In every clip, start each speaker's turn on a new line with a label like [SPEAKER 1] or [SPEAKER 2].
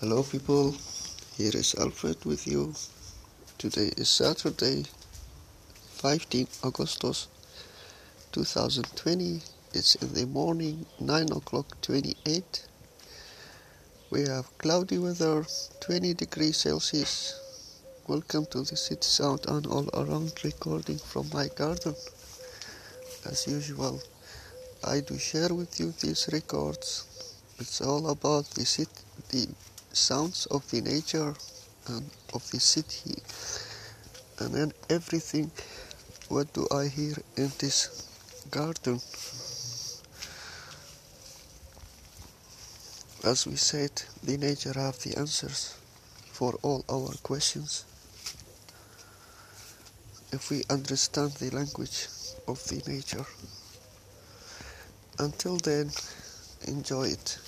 [SPEAKER 1] Hello, people. Here is Alfred with you. Today is Saturday, 15 Augustus 2020. It's in the morning, 9 o'clock 28. We have cloudy weather, 20 degrees Celsius. Welcome to the City Sound and all around recording from my garden. As usual, I do share with you these records. It's all about the city, the sounds of the nature and of the city and then everything what do I hear in this garden? As we said the nature have the answers for all our questions. If we understand the language of the nature until then enjoy it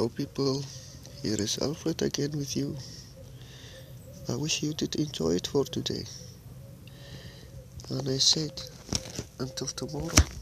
[SPEAKER 1] Hello people, here is Alfred again with you. I wish you did enjoy it for today. And I said, until tomorrow.